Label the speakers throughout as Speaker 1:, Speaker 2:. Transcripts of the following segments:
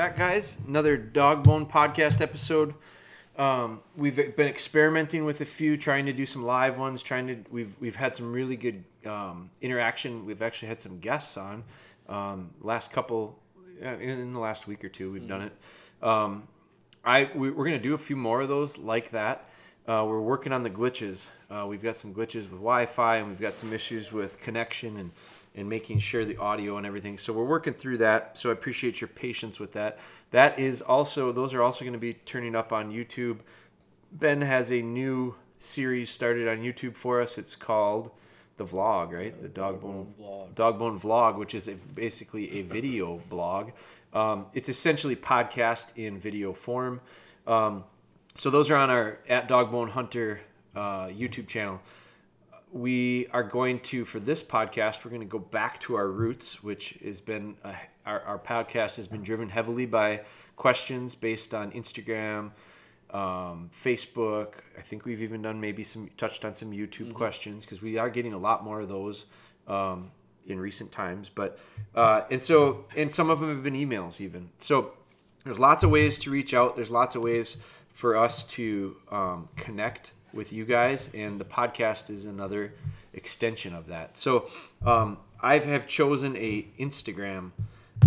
Speaker 1: Back, guys. Another Dog Bone podcast episode. Um, we've been experimenting with a few, trying to do some live ones. Trying to we've we've had some really good um, interaction. We've actually had some guests on um, last couple uh, in the last week or two. We've done it. Um, I we, we're gonna do a few more of those like that. Uh, we're working on the glitches. Uh, we've got some glitches with Wi-Fi, and we've got some issues with connection and and making sure the audio and everything. So we're working through that. So I appreciate your patience with that. That is also those are also going to be turning up on YouTube. Ben has a new series started on YouTube for us. It's called the vlog, right? The dog bone
Speaker 2: Vlog.
Speaker 1: dog bone vlog, which is a, basically a video blog. Um, it's essentially podcast in video form. Um, so those are on our at Dogbone Hunter uh, YouTube channel. We are going to for this podcast. We're going to go back to our roots, which has been uh, our, our podcast has been driven heavily by questions based on Instagram, um, Facebook. I think we've even done maybe some touched on some YouTube questions because we are getting a lot more of those um, in recent times. But uh, and so and some of them have been emails even. So there's lots of ways to reach out. There's lots of ways for us to um, connect with you guys, and the podcast is another extension of that. So um, I have chosen a Instagram.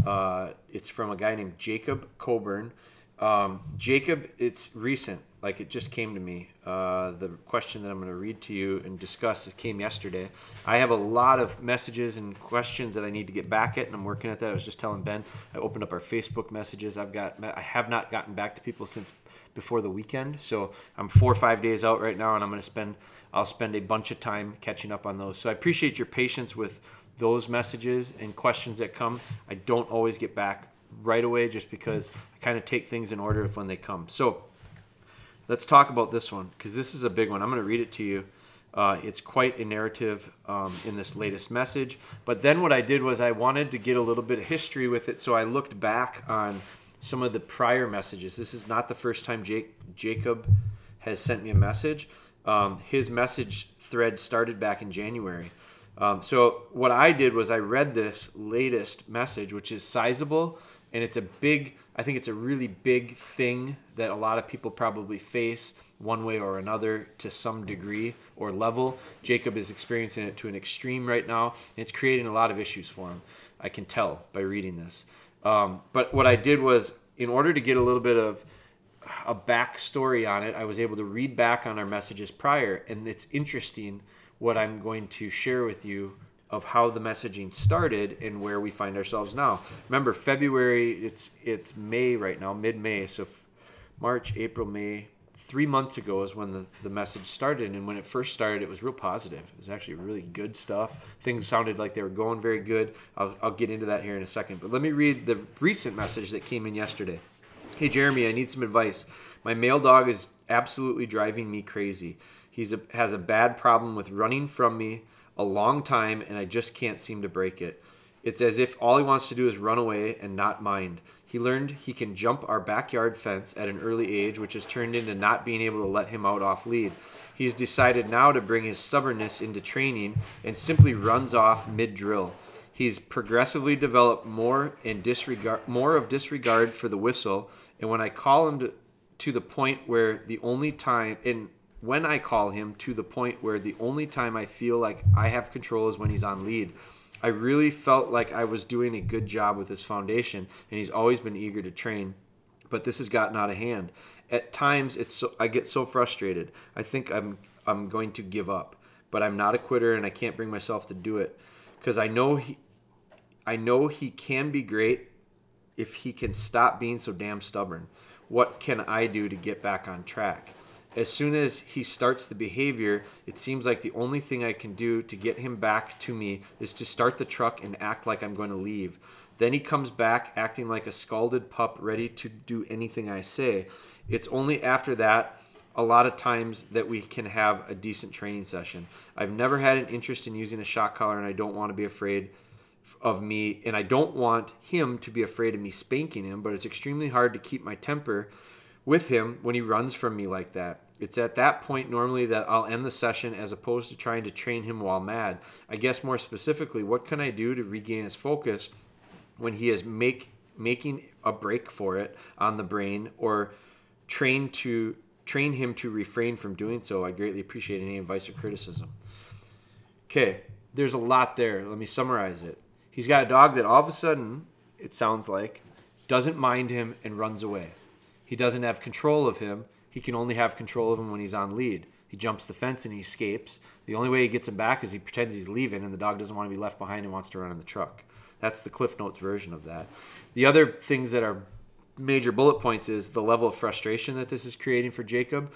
Speaker 1: Uh, it's from a guy named Jacob Coburn. Um, Jacob, it's recent. Like it just came to me. Uh, the question that I'm going to read to you and discuss it came yesterday. I have a lot of messages and questions that I need to get back at, and I'm working at that. I was just telling Ben. I opened up our Facebook messages. I've got. I have not gotten back to people since before the weekend, so I'm four or five days out right now, and I'm going to spend. I'll spend a bunch of time catching up on those. So I appreciate your patience with those messages and questions that come. I don't always get back right away just because I kind of take things in order of when they come. So let's talk about this one because this is a big one. I'm going to read it to you. Uh, it's quite a narrative um, in this latest message. But then what I did was I wanted to get a little bit of history with it, so I looked back on some of the prior messages. This is not the first time Jake, Jacob has sent me a message. Um, his message thread started back in January. Um, so what I did was I read this latest message, which is sizable, and it's a big. I think it's a really big thing that a lot of people probably face one way or another to some degree or level. Jacob is experiencing it to an extreme right now, and it's creating a lot of issues for him. I can tell by reading this. Um, but what I did was, in order to get a little bit of a backstory on it, I was able to read back on our messages prior, and it's interesting what I'm going to share with you of how the messaging started and where we find ourselves now. Remember, February, it's it's May right now, mid May, so March, April, May. Three months ago is when the, the message started, and when it first started, it was real positive. It was actually really good stuff. Things sounded like they were going very good. I'll, I'll get into that here in a second. But let me read the recent message that came in yesterday. Hey, Jeremy, I need some advice. My male dog is absolutely driving me crazy. He's a, has a bad problem with running from me a long time, and I just can't seem to break it. It's as if all he wants to do is run away and not mind. He learned he can jump our backyard fence at an early age, which has turned into not being able to let him out off lead. He's decided now to bring his stubbornness into training and simply runs off mid drill. He's progressively developed more and disregard more of disregard for the whistle, and when I call him to, to the point where the only time and when I call him to the point where the only time I feel like I have control is when he's on lead. I really felt like I was doing a good job with his foundation, and he's always been eager to train. But this has gotten out of hand. At times, it's so, I get so frustrated. I think I'm I'm going to give up, but I'm not a quitter, and I can't bring myself to do it because I know he, I know he can be great if he can stop being so damn stubborn. What can I do to get back on track? As soon as he starts the behavior, it seems like the only thing I can do to get him back to me is to start the truck and act like I'm going to leave. Then he comes back acting like a scalded pup, ready to do anything I say. It's only after that, a lot of times, that we can have a decent training session. I've never had an interest in using a shock collar, and I don't want to be afraid of me, and I don't want him to be afraid of me spanking him, but it's extremely hard to keep my temper with him when he runs from me like that. It's at that point normally that I'll end the session as opposed to trying to train him while mad. I guess more specifically, what can I do to regain his focus when he is make making a break for it on the brain or train to train him to refrain from doing so, I greatly appreciate any advice or criticism. Okay, there's a lot there. Let me summarize it. He's got a dog that all of a sudden, it sounds like, doesn't mind him and runs away. He doesn't have control of him. He can only have control of him when he's on lead. He jumps the fence and he escapes. The only way he gets him back is he pretends he's leaving, and the dog doesn't want to be left behind and wants to run in the truck. That's the Cliff Notes version of that. The other things that are major bullet points is the level of frustration that this is creating for Jacob.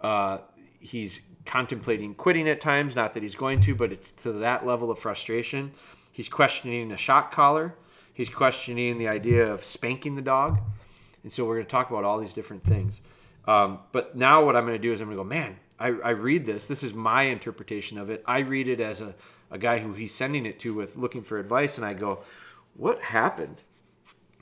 Speaker 1: Uh, he's contemplating quitting at times, not that he's going to, but it's to that level of frustration. He's questioning a shock collar. He's questioning the idea of spanking the dog. And so we're going to talk about all these different things. Um, but now what I'm going to do is I'm going to go, man, I, I read this. This is my interpretation of it. I read it as a, a guy who he's sending it to with looking for advice, and I go, what happened?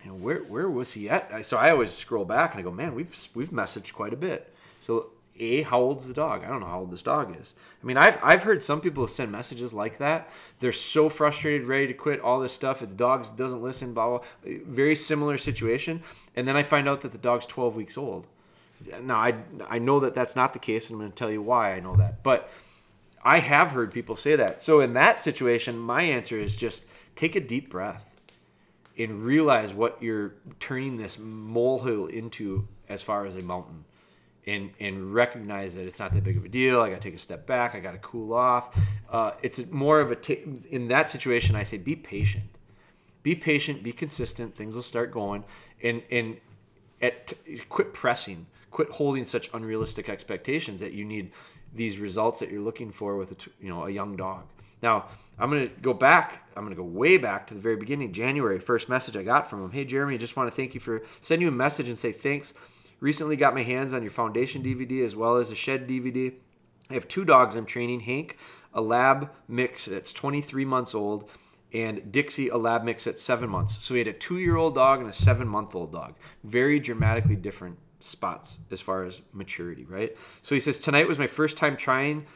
Speaker 1: Know, where where was he at? So I always scroll back and I go, man, we've we've messaged quite a bit. So a, how old's the dog? I don't know how old this dog is. I mean, I've, I've heard some people send messages like that. They're so frustrated, ready to quit all this stuff. If the dog doesn't listen, blah, blah, very similar situation. And then I find out that the dog's 12 weeks old. Now, I, I know that that's not the case, and I'm going to tell you why I know that. But I have heard people say that. So in that situation, my answer is just take a deep breath and realize what you're turning this molehill into as far as a mountain and and recognize that it's not that big of a deal. I got to take a step back. I got to cool off. Uh, it's more of a t- in that situation. I say be patient, be patient, be consistent. Things will start going, and and at quit pressing, quit holding such unrealistic expectations that you need these results that you're looking for with a you know a young dog. Now I'm gonna go back. I'm gonna go way back to the very beginning, January. First message I got from him. Hey Jeremy, just want to thank you for sending you a message and say thanks Recently got my hands on your foundation DVD as well as the shed DVD. I have two dogs I'm training Hank, a lab mix that's 23 months old, and Dixie, a lab mix at seven months. So we had a two year old dog and a seven month old dog. Very dramatically different spots as far as maturity, right? So he says, Tonight was my first time trying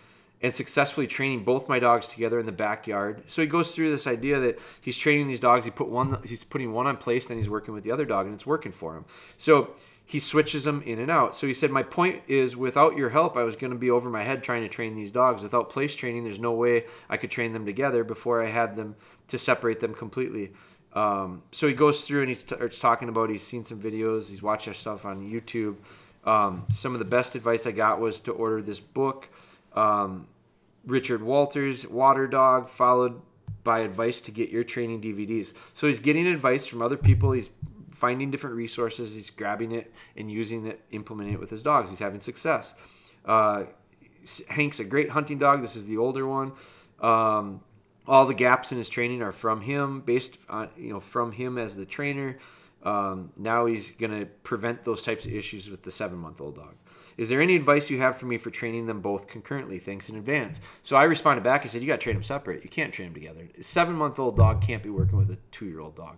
Speaker 1: and successfully training both my dogs together in the backyard. So he goes through this idea that he's training these dogs. He put one, he's putting one on place, then he's working with the other dog, and it's working for him. So he switches them in and out. So he said, My point is, without your help, I was going to be over my head trying to train these dogs. Without place training, there's no way I could train them together before I had them to separate them completely. Um, so he goes through and he starts talking about he's seen some videos, he's watched our stuff on YouTube. Um, some of the best advice I got was to order this book, um, Richard Wolters, Water Dog, followed by advice to get your training DVDs. So he's getting advice from other people. He's finding different resources. He's grabbing it and using it, implementing it with his dogs. He's having success. Uh, Hank's a great hunting dog. This is the older one. Um, all the gaps in his training are from him, based on you know from him as the trainer. Um, now he's going to prevent those types of issues with the seven-month-old dog. Is there any advice you have for me for training them both concurrently? Thanks in advance. So I responded back. I said, "You got to train them separate. You can't train them together. A seven-month-old dog can't be working with a two-year-old dog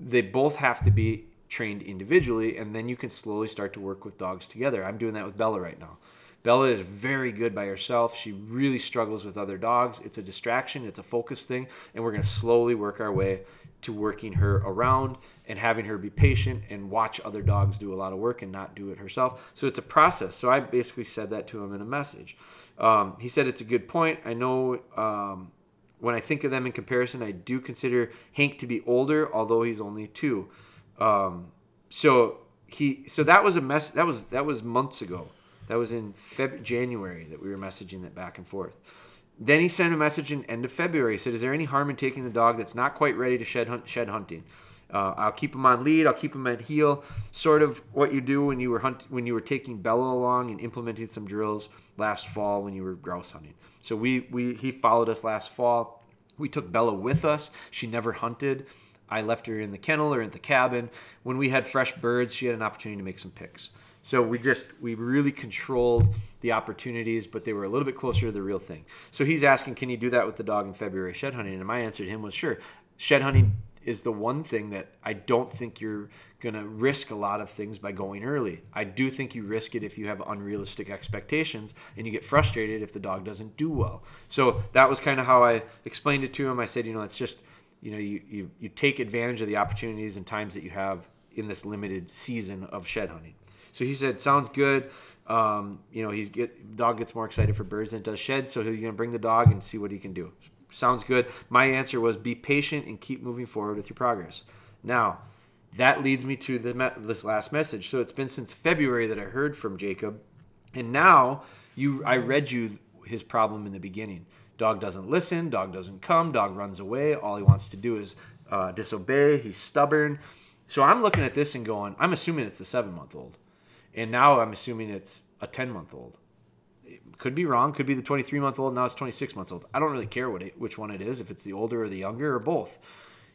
Speaker 1: they both have to be trained individually, and then you can slowly start to work with dogs together. I'm doing that with Bella right now. Bella is very good by herself. She really struggles with other dogs. It's a distraction, it's a focus thing, and we're going to slowly work our way to working her around and having her be patient and watch other dogs do a lot of work and not do it herself. So it's a process. So I basically said that to him in a message. Um, he said it's a good point. I know um, when I think of them in comparison, I do consider Hank to be older, although he's only two. Um, so he, so that was a mess. That was that was months ago. That was in Feb- January that we were messaging that back and forth. Then he sent a message in end of February. He said, "Is there any harm in taking the dog that's not quite ready to shed hunt, shed hunting? Uh, I'll keep him on lead. I'll keep him at heel. Sort of what you do when you were hunt when you were taking Bella along and implementing some drills last fall when you were grouse hunting. So we we he followed us last fall. We took Bella with us. She never hunted. I left her in the kennel or in the cabin. When we had fresh birds, she had an opportunity to make some picks. So we just we really controlled the opportunities, but they were a little bit closer to the real thing. So he's asking, can you do that with the dog in February shed hunting? And my answer to him was sure. Shed hunting is the one thing that I don't think you're going to risk a lot of things by going early. I do think you risk it if you have unrealistic expectations and you get frustrated if the dog doesn't do well. So that was kind of how I explained it to him. I said, you know, it's just you know you, you you take advantage of the opportunities and times that you have in this limited season of shed hunting. So he said, sounds good. Um, you know, he's get dog gets more excited for birds than it does sheds, so he's gonna bring the dog and see what he can do. Sounds good. My answer was be patient and keep moving forward with your progress. Now, that leads me to the this last message. So it's been since February that I heard from Jacob, and now you I read you his problem in the beginning. Dog doesn't listen. Dog doesn't come. Dog runs away. All he wants to do is uh, disobey. He's stubborn. So I'm looking at this and going, I'm assuming it's the seven month old, and now I'm assuming it's a ten month old. Could be wrong. Could be the 23 month old. Now it's 26 months old. I don't really care what it, which one it is. If it's the older or the younger or both.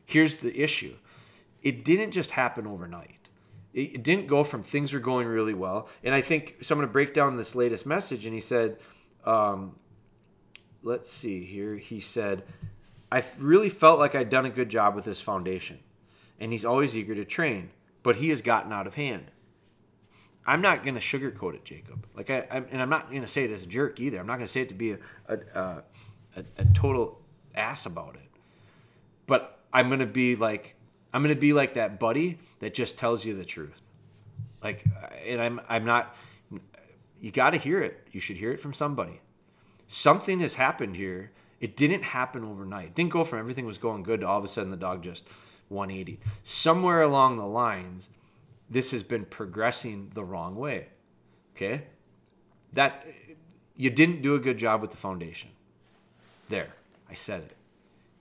Speaker 1: Here's the issue it didn't just happen overnight. It didn't go from things were going really well. And I think so I'm going to break down this latest message. And he said, um, let's see here. He said, I really felt like I'd done a good job with this foundation. And he's always eager to train, but he has gotten out of hand. I'm not going to sugarcoat it, Jacob. Like I, I and I'm not going to say it as a jerk either. I'm not going to say it to be a, a, a, a total ass about it. But I'm going to be like, I'm gonna be like that buddy that just tells you the truth. Like, and I'm I'm not. You got to hear it. You should hear it from somebody. Something has happened here. It didn't happen overnight. It didn't go from everything was going good to all of a sudden the dog just 180. Somewhere along the lines, this has been progressing the wrong way. Okay, that you didn't do a good job with the foundation. There, I said it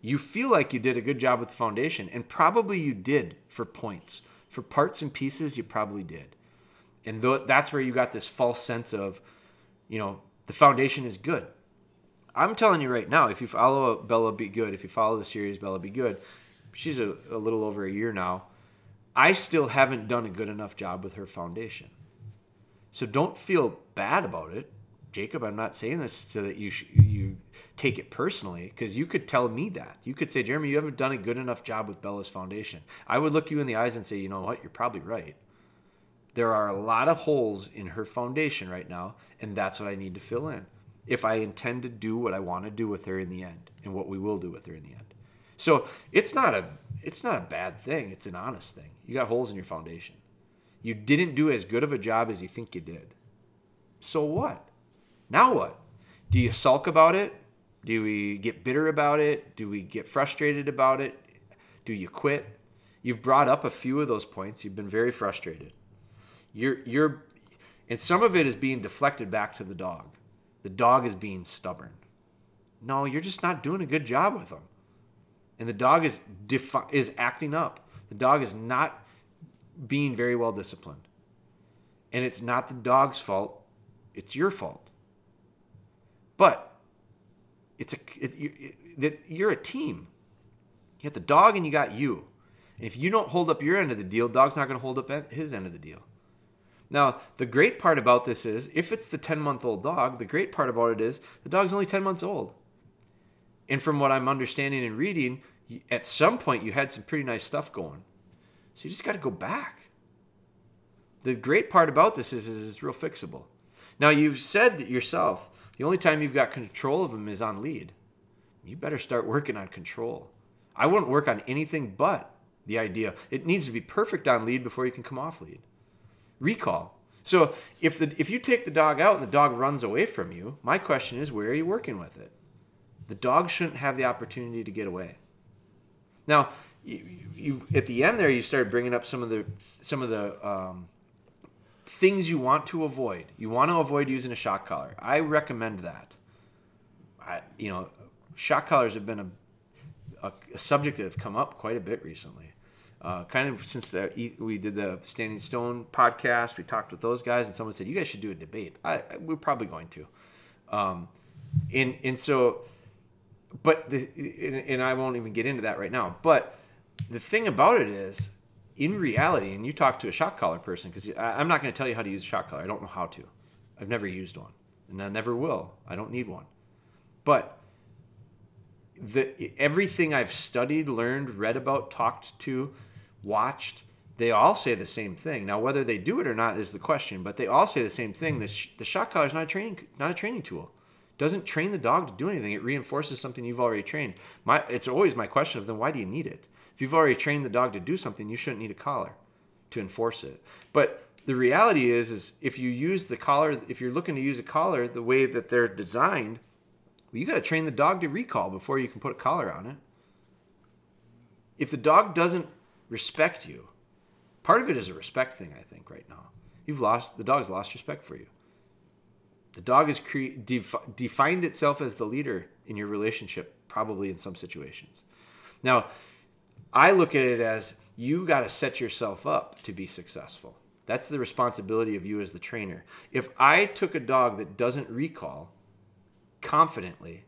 Speaker 1: you feel like you did a good job with the foundation, and probably you did for points. For parts and pieces, you probably did. And th- that's where you got this false sense of, you know, the foundation is good. I'm telling you right now, if you follow Bella Be Good, if you follow the series Bella Be Good, she's a, a little over a year now. I still haven't done a good enough job with her foundation. So don't feel bad about it. Jacob, I'm not saying this so that you sh- you take it personally because you could tell me that. You could say, Jeremy, you haven't done a good enough job with Bella's foundation. I would look you in the eyes and say, you know what, you're probably right. There are a lot of holes in her foundation right now, and that's what I need to fill in if I intend to do what I want to do with her in the end and what we will do with her in the end. So it's not a it's not a bad thing. It's an honest thing. You got holes in your foundation. You didn't do as good of a job as you think you did. So what? Now what? Do you sulk about it? Do we get bitter about it? Do we get frustrated about it? Do you quit? You've brought up a few of those points. You've been very frustrated. You're you're and some of it is being deflected back to the dog. The dog is being stubborn. No, you're just not doing a good job with them. And the dog is defi- is acting up. The dog is not being very well disciplined. And it's not the dog's fault. It's your fault. But it's a it, it, you're a team. You got the dog and you got you. And if you don't hold up your end of the deal, dog's not going to hold up his end of the deal. Now, the great part about this is if it's the 10 month old dog, the great part about it is the dog's only 10 months old. And from what I'm understanding and reading, at some point you had some pretty nice stuff going. So you just got to go back. The great part about this is, is it's real fixable. Now, you've said yourself, the only time you've got control of them is on lead. You better start working on control. I wouldn't work on anything but the idea. It needs to be perfect on lead before you can come off lead. Recall. So if the if you take the dog out and the dog runs away from you, my question is where are you working with it? The dog shouldn't have the opportunity to get away. Now, you, you at the end there you started bringing up some of the some of the um, things you want to avoid. You want to avoid using a shock collar. I recommend that. I, you know, shock collars have been a, a, a subject that have come up quite a bit recently. Uh, kind of since the, we did the Standing Stone podcast, we talked with those guys, and someone said you guys should do a debate. I, we're probably going to. Um, and and so, but the and, and I won't even get into that right now. But the thing about it is, in reality, and you talk to a shock collar person, because I'm not going to tell you how to use a shock collar. I don't know how to. I've never used one, and I never will. I don't need one. But the everything I've studied, learned, read about, talked to, watched, they all say the same thing. Now, whether they do it or not is the question. But they all say the same thing: the, sh- the shock collar is not a training, not a training tool. Doesn't train the dog to do anything. It reinforces something you've already trained. My, it's always my question of then why do you need it? If you've already trained the dog to do something, you shouldn't need a collar to enforce it. But the reality is, is if you use the collar, if you're looking to use a collar the way that they're designed, well, you got to train the dog to recall before you can put a collar on it. If the dog doesn't respect you, part of it is a respect thing. I think right now you've lost the dog's lost respect for you. The dog has cre- def- defined itself as the leader in your relationship, probably in some situations. Now, I look at it as you got to set yourself up to be successful. That's the responsibility of you as the trainer. If I took a dog that doesn't recall confidently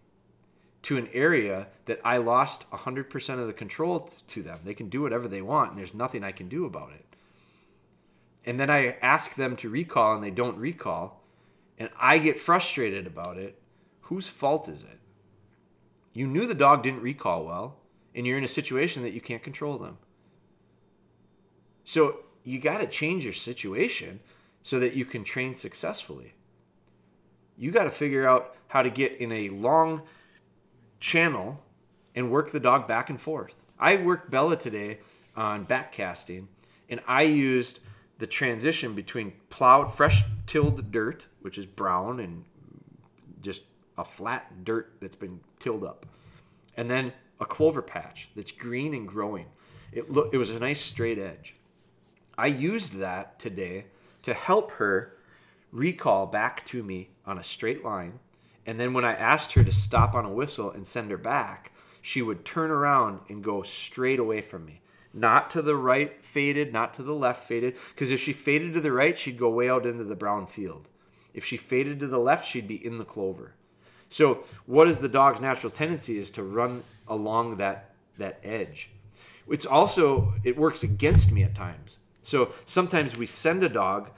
Speaker 1: to an area that I lost 100% of the control to them, they can do whatever they want and there's nothing I can do about it. And then I ask them to recall and they don't recall, and I get frustrated about it, whose fault is it? You knew the dog didn't recall well, and you're in a situation that you can't control them. So you got to change your situation so that you can train successfully. You got to figure out how to get in a long channel and work the dog back and forth. I worked Bella today on back casting, and I used the transition between plowed, fresh tilled dirt, which is brown and just a flat dirt that's been tilled up, and then a clover patch that's green and growing. It look it was a nice straight edge. I used that today to help her recall back to me on a straight line. And then when I asked her to stop on a whistle and send her back, she would turn around and go straight away from me. Not to the right faded, not to the left faded. Because if she faded to the right, she'd go way out into the brown field. If she faded to the left, she'd be in the clover. So, what is the dog's natural tendency is to run along that that edge. It's also it works against me at times. So sometimes we send a dog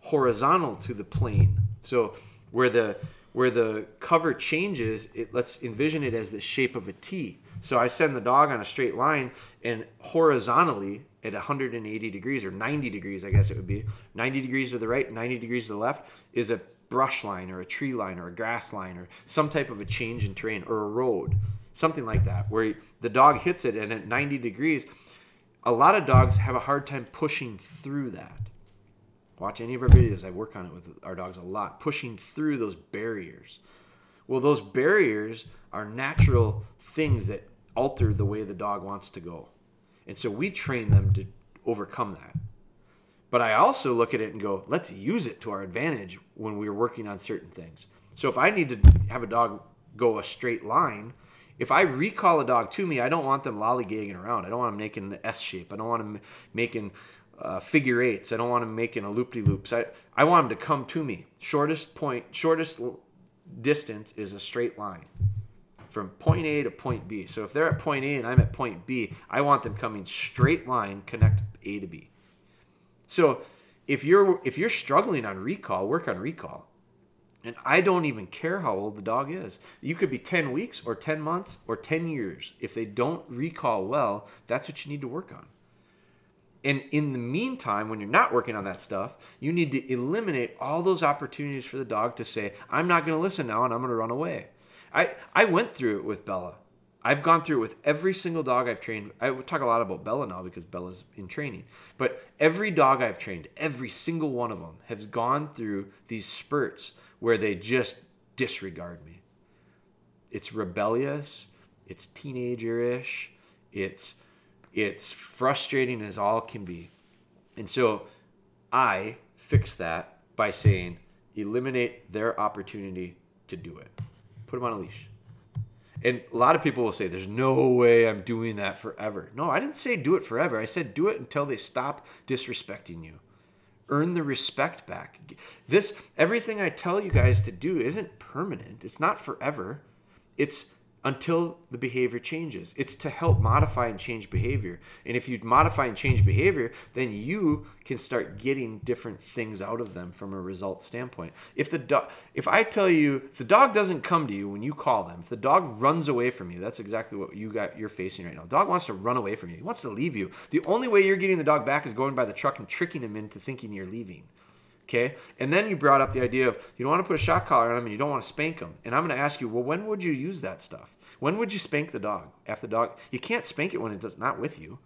Speaker 1: horizontal to the plane. So where the where the cover changes, it let's envision it as the shape of a T. So I send the dog on a straight line and horizontally at 180 degrees or 90 degrees, I guess it would be 90 degrees to the right, 90 degrees to the left is a brush line or a tree line or a grass line or some type of a change in terrain or a road, something like that, where the dog hits it and at 90 degrees, a lot of dogs have a hard time pushing through that. Watch any of our videos. I work on it with our dogs a lot, pushing through those barriers. Well, those barriers are natural things that alter the way the dog wants to go. And so we train them to overcome that. But I also look at it and go, let's use it to our advantage when we're working on certain things. So if I need to have a dog go a straight line, if I recall a dog to me, I don't want them lollygagging around. I don't want them making the S shape. I don't want them making uh, figure eights. I don't want them making a loop de loops. I, I want them to come to me. Shortest point, shortest distance is a straight line from point A to point B. So if they're at point A and I'm at point B, I want them coming straight line, connect A to B. So if you're if you're struggling on recall, work on recall. And I don't even care how old the dog is. You could be 10 weeks or 10 months or 10 years. If they don't recall well, that's what you need to work on. And in the meantime, when you're not working on that stuff, you need to eliminate all those opportunities for the dog to say, I'm not going to listen now and I'm going to run away. I, I went through it with Bella. I've gone through it with every single dog I've trained. I talk a lot about Bella now because Bella's in training. But every dog I've trained, every single one of them has gone through these spurts where they just disregard me. It's rebellious, it's teenager-ish, it's it's frustrating as all can be. And so I fix that by saying eliminate their opportunity to do it. Put them on a leash. And a lot of people will say, There's no way I'm doing that forever. No, I didn't say do it forever. I said do it until they stop disrespecting you earn the respect back. This everything I tell you guys to do isn't permanent. It's not forever. It's until the behavior changes. It's to help modify and change behavior. And if you modify and change behavior, then you can start getting different things out of them from a result standpoint. If the dog if I tell you if the dog doesn't come to you when you call them, if the dog runs away from you, that's exactly what you got you're facing right now. Dog wants to run away from you. He wants to leave you. The only way you're getting the dog back is going by the truck and tricking him into thinking you're leaving. Okay. And then you brought up the idea of you don't want to put a shock collar on them and you don't want to spank them. And I'm going to ask you, well, when would you use that stuff? When would you spank the dog? After the dog, you can't spank it when it does not with you.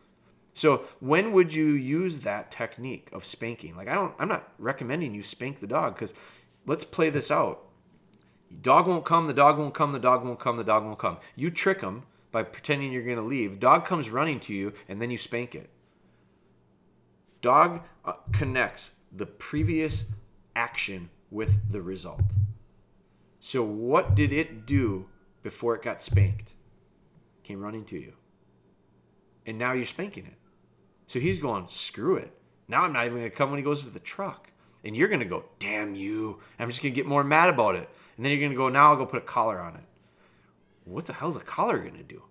Speaker 1: So when would you use that technique of spanking? Like I don't, I'm not recommending you spank the dog because let's play this out. Dog won't come. The dog won't come. The dog won't come. The dog won't come. You trick them by pretending you're going to leave. Dog comes running to you, and then you spank it. Dog uh, connects the previous action with the result. So, what did it do before it got spanked? Came running to you. And now you're spanking it. So he's going, screw it. Now I'm not even going to come when he goes to the truck. And you're going to go, damn you. I'm just going to get more mad about it. And then you're going to go, now I'll go put a collar on it. What the hell's a collar going to do?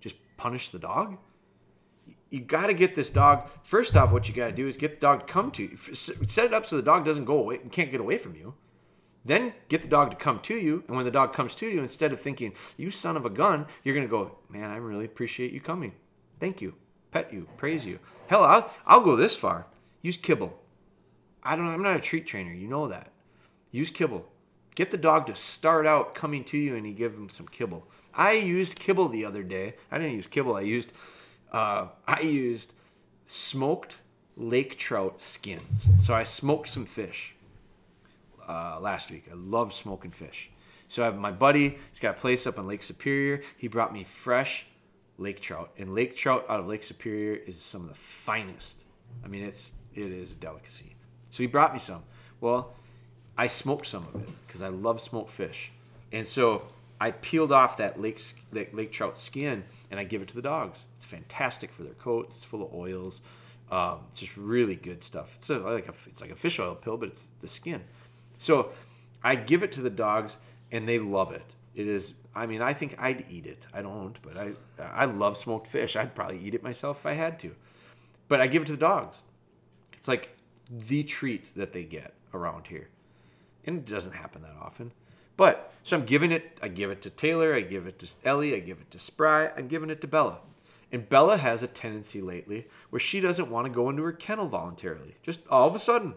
Speaker 1: Just punish the dog? You got to get this dog. First off, what you got to do is get the dog to come to you. Set it up so the dog doesn't go away, and can't get away from you. Then get the dog to come to you, and when the dog comes to you, instead of thinking "you son of a gun," you're gonna go, "Man, I really appreciate you coming. Thank you, pet you, praise you. Hell, I'll, I'll go this far. Use kibble. I don't. I'm not a treat trainer. You know that. Use kibble. Get the dog to start out coming to you, and you give him some kibble. I used kibble the other day. I didn't use kibble. I used uh, I used smoked lake trout skins. So I smoked some fish uh, last week. I love smoking fish. So I have my buddy, he's got a place up on Lake Superior. He brought me fresh lake trout. And lake trout out of Lake Superior is some of the finest. I mean, it's it is a delicacy. So he brought me some. Well, I smoked some of it because I love smoked fish. And so I peeled off that lake, lake, lake trout skin and I give it to the dogs. It's fantastic for their coats. It's full of oils. Um, it's just really good stuff. It's a, like a, it's like a fish oil pill, but it's the skin. So I give it to the dogs, and they love it. It is. I mean, I think I'd eat it. I don't, but I I love smoked fish. I'd probably eat it myself if I had to. But I give it to the dogs. It's like the treat that they get around here, and it doesn't happen that often. But so I'm giving it. I give it to Taylor. I give it to Ellie. I give it to Spry. I'm giving it to Bella. And Bella has a tendency lately where she doesn't want to go into her kennel voluntarily. Just all of a sudden.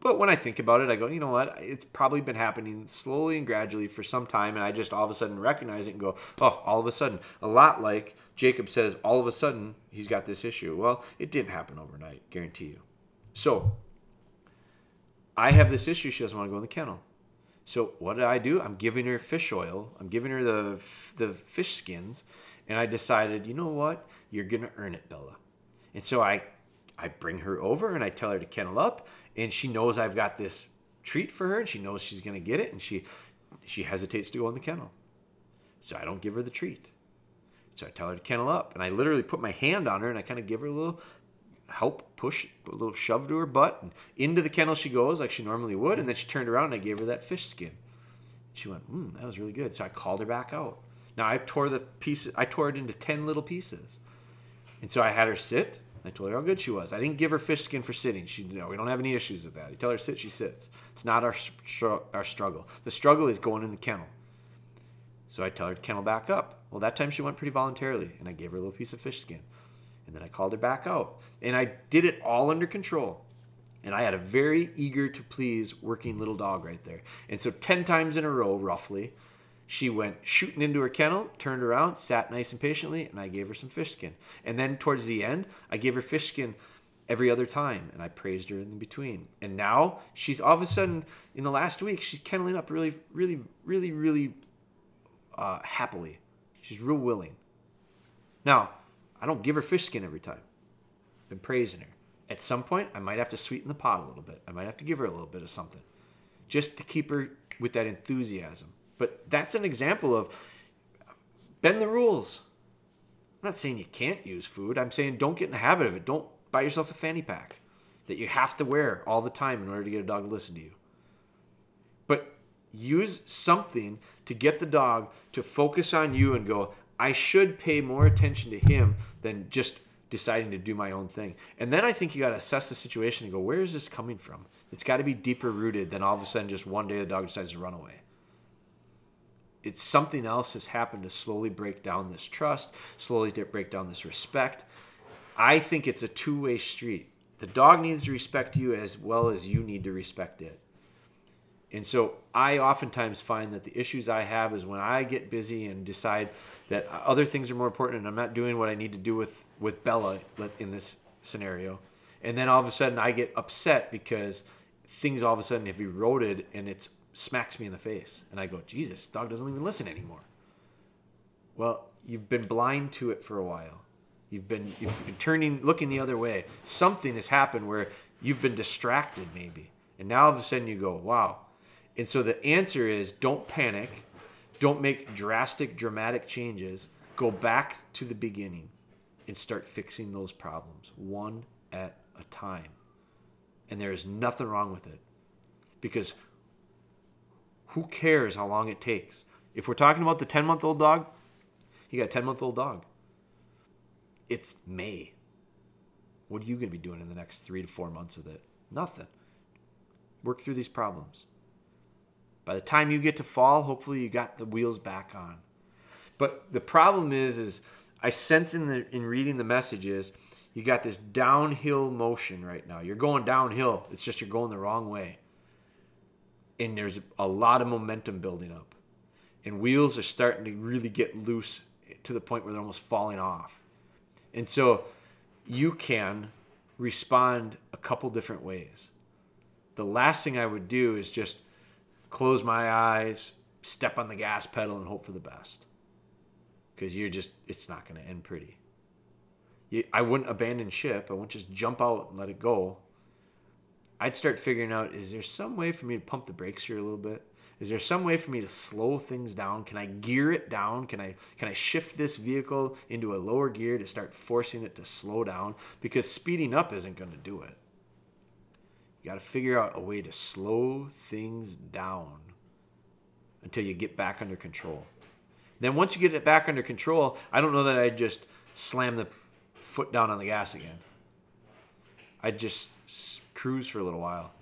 Speaker 1: But when I think about it, I go, you know what? It's probably been happening slowly and gradually for some time, and I just all of a sudden recognize it and go, oh, all of a sudden. A lot like Jacob says, all of a sudden he's got this issue. Well, it didn't happen overnight, guarantee you. So I have this issue. She doesn't want to go in the kennel. So what did I do? I'm giving her fish oil. I'm giving her the the fish skins, and I decided, you know what? You're gonna earn it, Bella. And so I I bring her over and I tell her to kennel up, and she knows I've got this treat for her, and she knows she's gonna get it, and she she hesitates to go in the kennel. So I don't give her the treat. So I tell her to kennel up, and I literally put my hand on her and I kind of give her a little help push a little shove to her butt and into the kennel she goes like she normally would and then she turned around and i gave her that fish skin. She went mm, that was really good. So i called her back out. Now i tore the pieces i tore it into 10 little pieces. And so i had her sit. I told her how good she was. I didn't give her fish skin for sitting. She know we don't have any issues with that. You tell her sit. She sits. It's not our our struggle. The struggle is going in the kennel. So i tell her to kennel back up. Well that time she went pretty voluntarily and i gave her a little piece of fish skin and then I called her back out. And I did it all under control. And I had a very eager to please working little dog right there. And so 10 times in a row, roughly, she went shooting into her kennel, turned around, sat nice and patiently, and I gave her some fish skin. And then towards the end, I gave her fish skin every other time, and I praised her in between. And now she's all of a sudden, in the last week, she's kenneling up really, really, really, really uh, happily. She's real willing. Now, I don't give her fish skin every time. I've been praising her. At some point, I might have to sweeten the pot a little bit. I might have to give her a little bit of something just to keep her with that enthusiasm. But that's an example of bend the rules. I'm not saying you can't use food. I'm saying don't get in the habit of it. Don't buy yourself a fanny pack that you have to wear all the time in order to get a dog to listen to you. But use something to get the dog to focus on you and go, I should pay more attention to him than just deciding to do my own thing. And then I think you got to assess the situation and go, where is this coming from? It's got to be deeper rooted than all of a sudden just one day the dog decides to run away. It's something else has happened to slowly break down this trust, slowly break down this respect. I think it's a two way street. The dog needs to respect you as well as you need to respect it. And so I oftentimes find that the issues I have is when I get busy and decide that other things are more important and I'm not doing what I need to do with, with Bella in this scenario. And then all of a sudden I get upset because things all of a sudden have eroded and it smacks me in the face. And I go, Jesus, dog doesn't even listen anymore. Well, you've been blind to it for a while. You've been you've been turning looking the other way. Something has happened where you've been distracted maybe. And now all of a sudden you go, wow. And so the answer is don't panic. Don't make drastic dramatic changes. Go back to the beginning and start fixing those problems one at a time. And there is nothing wrong with it. Because who cares how long it takes? If we're talking about the 10 month old dog, you got a 10 month old dog. It's May. What are you going to be doing in the next three to four months with it? Nothing. Work through these problems. By the time you get to fall, hopefully you got the wheels back on. But the problem is, is I sense in the in reading the messages, you got this downhill motion right now. You're going downhill. It's just you're going the wrong way. And there's a lot of momentum building up. And wheels are starting to really get loose to the point where they're almost falling off. And so you can respond a couple different ways. The last thing I would do is just close my eyes, step on the gas pedal, and hope for the best. Because you're just, it's not going to end pretty. I wouldn't abandon ship. I wouldn't just jump out and let it go. I'd start figuring out is there some way for me to pump the brakes here a little bit? Is there some way for me to slow things down? Can I gear it down? Can I can I shift this vehicle into a lower gear to start forcing it to slow down? Because speeding up isn't going to do it. You got to figure out a way to slow things down until you get back under control. Then once you get it back under control, I don't know that I'd just slam the foot down on the gas again. I'd just cruise for a little while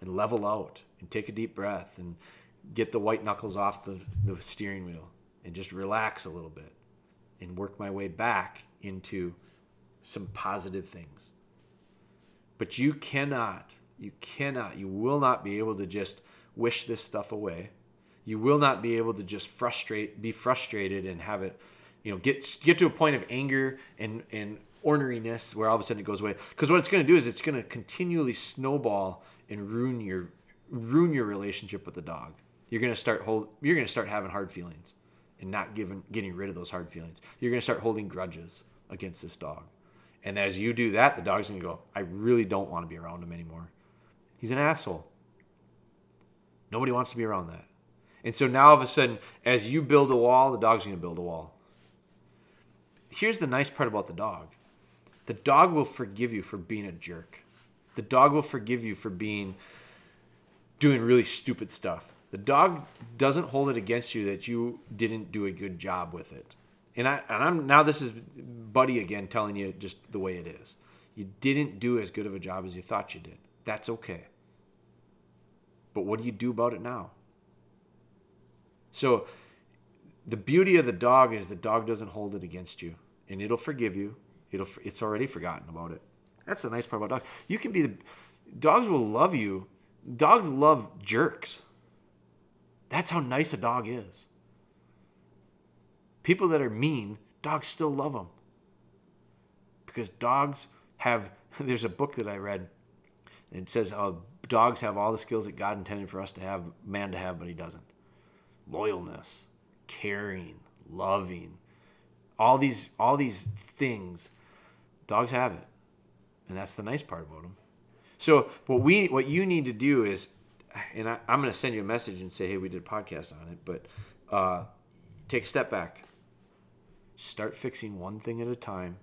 Speaker 1: and level out and take a deep breath and get the white knuckles off the, the steering wheel and just relax a little bit and work my way back into some positive things. But you cannot, you cannot, you will not be able to just wish this stuff away. You will not be able to just frustrate, be frustrated and have it, you know, get get to a point of anger and and orneriness where all of a sudden it goes away. Because what it's going to do is it's going to continually snowball and ruin your ruin your relationship with the dog. You're going to start hold you're going to start having hard feelings and not giving getting rid of those hard feelings. You're going to start holding grudges against this dog. And as you do that, the dog's to go, "I really don't want to be around him anymore. He's an asshole." Nobody wants to be around that. And so now all of a sudden as you build a wall, the dog's to build a wall. Here's the nice part about the dog. The dog will forgive you for being a jerk. The dog will forgive you for being doing really stupid stuff. The dog doesn't hold it against you that you didn't do a good job with it. And I and I'm now this is Buddy again telling you just the way it is. You didn't do as good of a job as you thought you did. That's okay. But what do you do about it now? So the beauty of the dog is the dog doesn't hold it against you and it'll forgive you. It'll it's already forgotten about it. That's the nice part about dogs. You can be the dogs will love you dogs love jerks. That's how nice a dog is. People that are mean, dogs still love them. Because dogs have, there's a book that I read. And it says dogs have all the skills that God intended for us to have, man to have, but he doesn't. Loyalness, caring, loving, all these, all these things, dogs have it. And that's the nice part about them. So what we what you need to do is, and I, am going to send you a message and say, hey, we did a podcast on it, but uh, take a step back. Start fixing one thing at a time.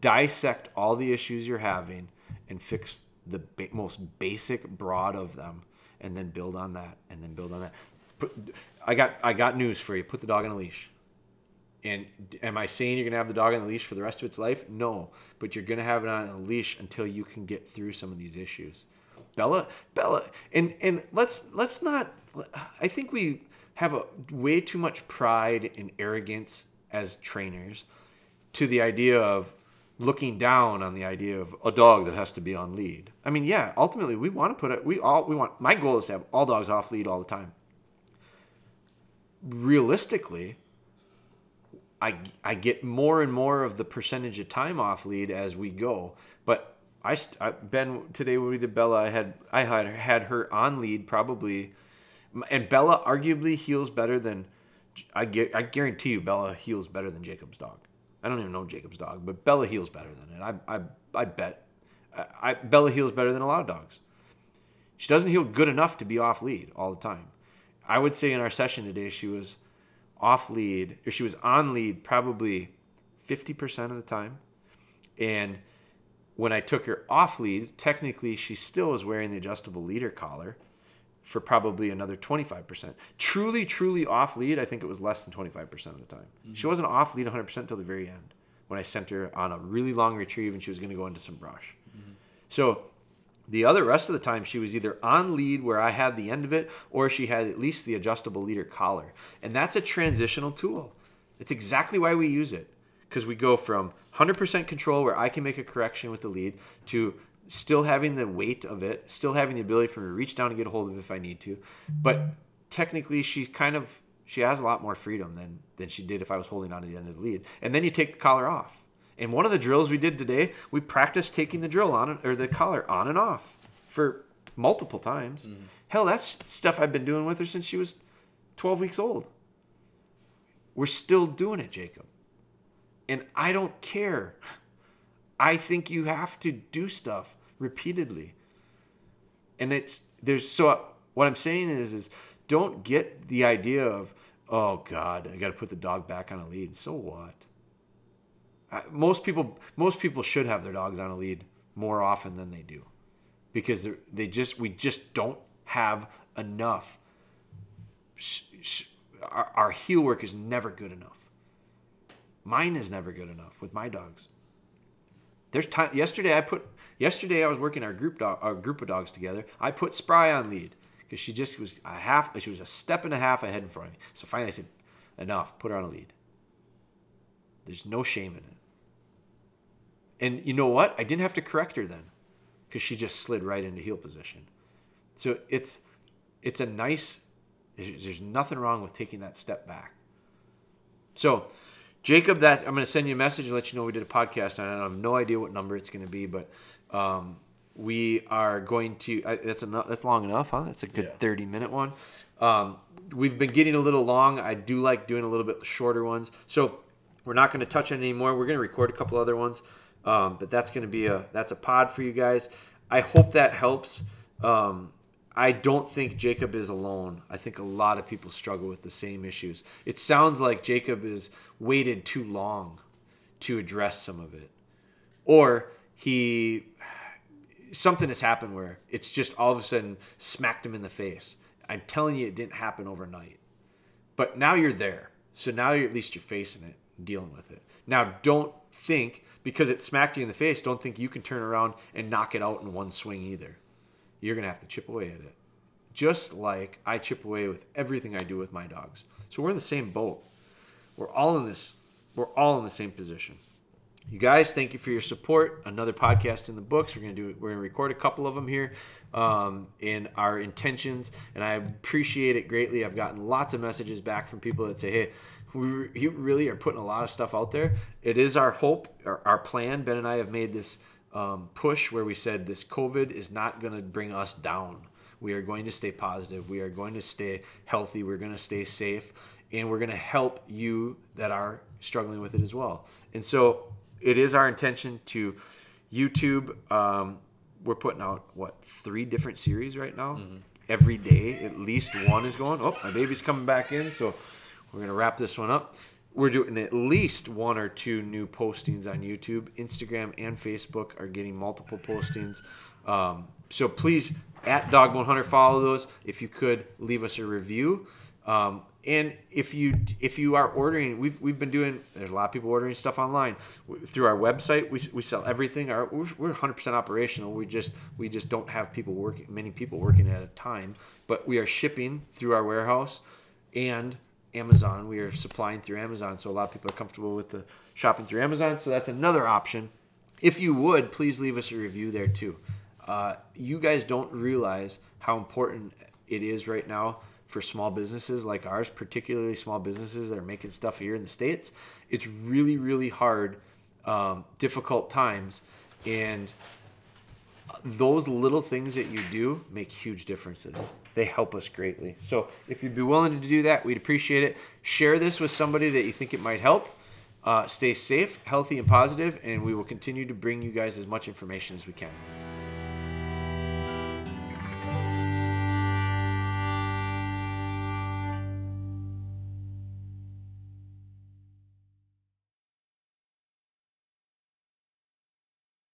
Speaker 1: Dissect all the issues you're having and fix the ba- most basic, broad of them, and then build on that, and then build on that. Put, I got I got news for you. Put the dog on a leash. And am I saying you're going to have the dog on the leash for the rest of its life? No, but you're going to have it on a leash until you can get through some of these issues. Bella, Bella, and and let's let's not. I think we have a way too much pride and arrogance as trainers to the idea of looking down on the idea of a dog that has to be on lead. I mean, yeah, ultimately we want to put it. We all we want. My goal is to have all dogs off lead all the time. Realistically, I I get more and more of the percentage of time off lead as we go, but I, I Ben today when we did Bella, I had I had had her on lead probably, and Bella arguably heels better than I get. I guarantee you, Bella heels better than Jacob's dog. I don't even know Jacob's dog, but Bella heels better than it. I I I bet. I, I Bella heels better than a lot of dogs. She doesn't heel good enough to be off lead all the time. I would say in our session today she was off lead or she was on lead probably 50% of the time and when I took her off lead, technically she still was wearing the adjustable leader collar for probably another 25%. Truly, truly off lead, I think it was less than 25% of the time. Mm-hmm. She wasn't off lead 100% until the very end when I sent her on a really long retrieve and she was going to go into some brush. Mm-hmm. So the other rest of the time she was either on lead where I had the end of it or she had at least the adjustable leader collar. And that's a transitional tool. It's exactly why we use it because we go from 100% control where I can make a correction with the lead to still having the weight of it, still having the ability for me to reach down and get a hold of it if I need to. But technically, she's kind of she has a lot more freedom than than she did if I was holding on to the end of the lead. And then you take the collar off. And one of the drills we did today, we practiced taking the drill on or the collar on and off for multiple times. Mm-hmm. Hell, that's stuff I've been doing with her since she was 12 weeks old. We're still doing it, Jacob. And I don't care. I think you have to do stuff repeatedly. And it's there's so what I'm saying is is don't get the idea of oh god, I got to put the dog back on a lead. So what? I, most people most people should have their dogs on a lead more often than they do because they they just we just don't have enough our, our heel work is never good enough Mine is never good enough with my dogs. There's time. Yesterday I put. Yesterday I was working our group dog, our group of dogs together. I put Spry on lead because she just was a half. She was a step and a half ahead in front of me. So finally I said, "Enough. Put her on a lead." There's no shame in it. And you know what? I didn't have to correct her then because she just slid right into heel position. So it's it's a nice. There's nothing wrong with taking that step back. So Jacob, that I'm going to send you a message and let you know we did a podcast on it. I have no idea what number it's going to be, but um, we are going to. Uh, that's enough. That's long enough, huh? That's a good yeah. 30 minute one. Um, we've been getting a little long. I do like doing a little bit shorter ones, so we're not going to touch on anymore. We're going to record a couple other ones, um, but that's going to be a that's a pod for you guys. I hope that helps. Um, I don't think Jacob is alone. I think a lot of people struggle with the same issues. It sounds like Jacob has waited too long to address some of it. Or he something has happened where it's just all of a sudden smacked him in the face. I'm telling you it didn't happen overnight. But now you're there. So now you're, at least you're facing it, dealing with it. Now don't think because it smacked you in the face, don't think you can turn around and knock it out in one swing either you're going to have to chip away at it. Just like I chip away with everything I do with my dogs. So we're in the same boat. We're all in this, we're all in the same position. You guys, thank you for your support. Another podcast in the books. We're gonna do. We're gonna record a couple of them here, um, in our intentions, and I appreciate it greatly. I've gotten lots of messages back from people that say, "Hey, we really are putting a lot of stuff out there." It is our hope, our, our plan. Ben and I have made this um, push where we said this COVID is not going to bring us down. We are going to stay positive. We are going to stay healthy. We're going to stay safe. And we're going to help you that are struggling with it as well. And so it is our intention to YouTube. Um, we're putting out, what, three different series right now? Mm-hmm. Every day, at least one is going. Oh, my baby's coming back in. So we're going to wrap this one up we're doing at least one or two new postings on YouTube. Instagram and Facebook are getting multiple postings. Um, so please, at Dogbone Hunter, follow those. If you could leave us a review. Um, and if you if you are ordering, we've, we've been doing. There's a lot of people ordering stuff online through our website. We, we sell everything. Our, we're 100 percent operational. We just we just don't have people working many people working at a time. But we are shipping through our warehouse, and Amazon. We are supplying through Amazon, so a lot of people are comfortable with the shopping through Amazon. So that's another option if you would, please leave us a review there too. Uh, you guys don't realize how important it is right now for small businesses like ours, particularly small businesses that are making stuff here in the States. It's really, really hard, um, difficult times. And those little things that you do make huge differences. They help us greatly. So if you'd be willing to do that, we'd appreciate it. Share this with somebody that you think it might help. Uh, stay safe, healthy, and positive, and we will continue to bring you guys as much information as we can.